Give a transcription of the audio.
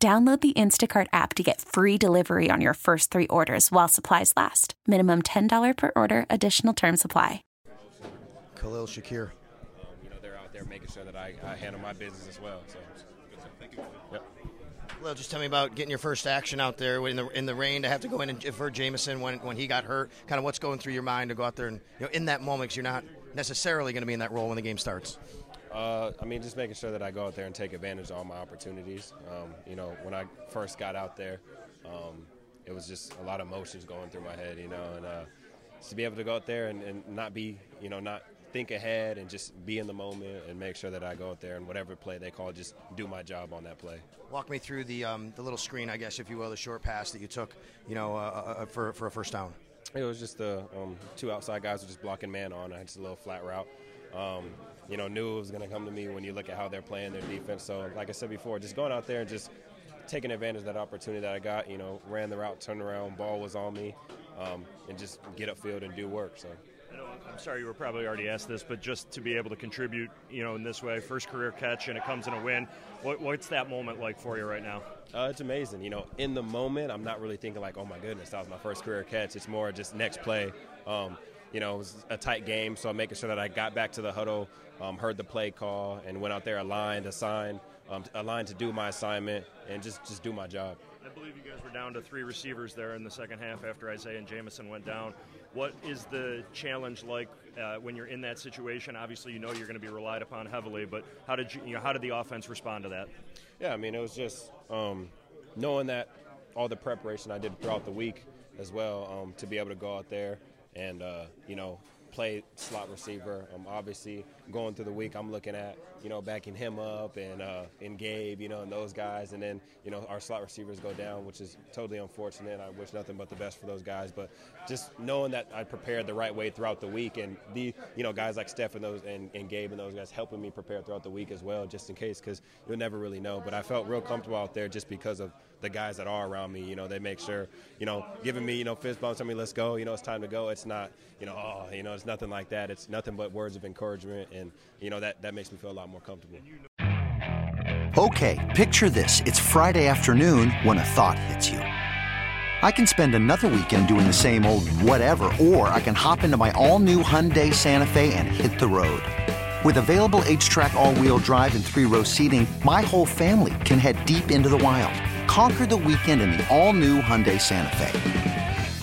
Download the Instacart app to get free delivery on your first three orders while supplies last. Minimum $10 per order, additional term supply. Khalil Shakir. Um, you know, they're out there making sure that I, I handle my business as well. So, thank you. Yep. Well, just tell me about getting your first action out there in the in the rain to have to go in and for Jamison when when he got hurt. Kind of what's going through your mind to go out there and you know in that moment because you're not necessarily going to be in that role when the game starts. Uh, I mean, just making sure that I go out there and take advantage of all my opportunities. Um, you know, when I first got out there, um, it was just a lot of emotions going through my head, you know, and uh, to be able to go out there and, and, not be, you know, not think ahead and just be in the moment and make sure that I go out there and whatever play they call, just do my job on that play. Walk me through the um, the little screen, I guess, if you will, the short pass that you took, you know, uh, uh, uh for for a first down. It was just the um, two outside guys were just blocking man on. I had just a little flat route. Um, you know, knew it was going to come to me when you look at how they're playing their defense. So, like I said before, just going out there and just taking advantage of that opportunity that I got. You know, ran the route, turned around, ball was on me, um, and just get upfield and do work. So. I'm sorry you were probably already asked this, but just to be able to contribute, you know, in this way, first career catch, and it comes in a win. What, what's that moment like for you right now? Uh, it's amazing. You know, in the moment, I'm not really thinking like, oh my goodness, that was my first career catch. It's more just next play. Um, you know, it was a tight game, so I'm making sure that I got back to the huddle, um, heard the play call, and went out there aligned, assigned, um, aligned to do my assignment, and just just do my job. I believe you guys were down to three receivers there in the second half after Isaiah and Jamison went down. What is the challenge like uh, when you're in that situation? Obviously, you know you're going to be relied upon heavily, but how did you, you know, how did the offense respond to that? Yeah, I mean, it was just um, knowing that all the preparation I did throughout the week as well um, to be able to go out there and uh, you know play slot receiver. Um, obviously, going through the week, I'm looking at you know backing him up and uh, and Gabe, you know, and those guys, and then you know our slot receivers go down, which is totally unfortunate. I wish nothing but the best for those guys, but just knowing that I prepared the right way throughout the week, and the you know guys like Steph and those and, and Gabe and those guys helping me prepare throughout the week as well, just in case, because you'll never really know. But I felt real comfortable out there just because of the guys that are around me. You know, they make sure, you know, giving me, you know, fist bumps, telling me, let's go, you know, it's time to go. It's not, you know, oh, you know, it's nothing like that. It's nothing but words of encouragement. And, you know, that, that makes me feel a lot more comfortable. Okay, picture this. It's Friday afternoon when a thought hits you. I can spend another weekend doing the same old whatever, or I can hop into my all new Hyundai Santa Fe and hit the road. With available HTRAC all wheel drive, and three row seating, my whole family can head deep into the wild Conquer the weekend in the all-new Hyundai Santa Fe.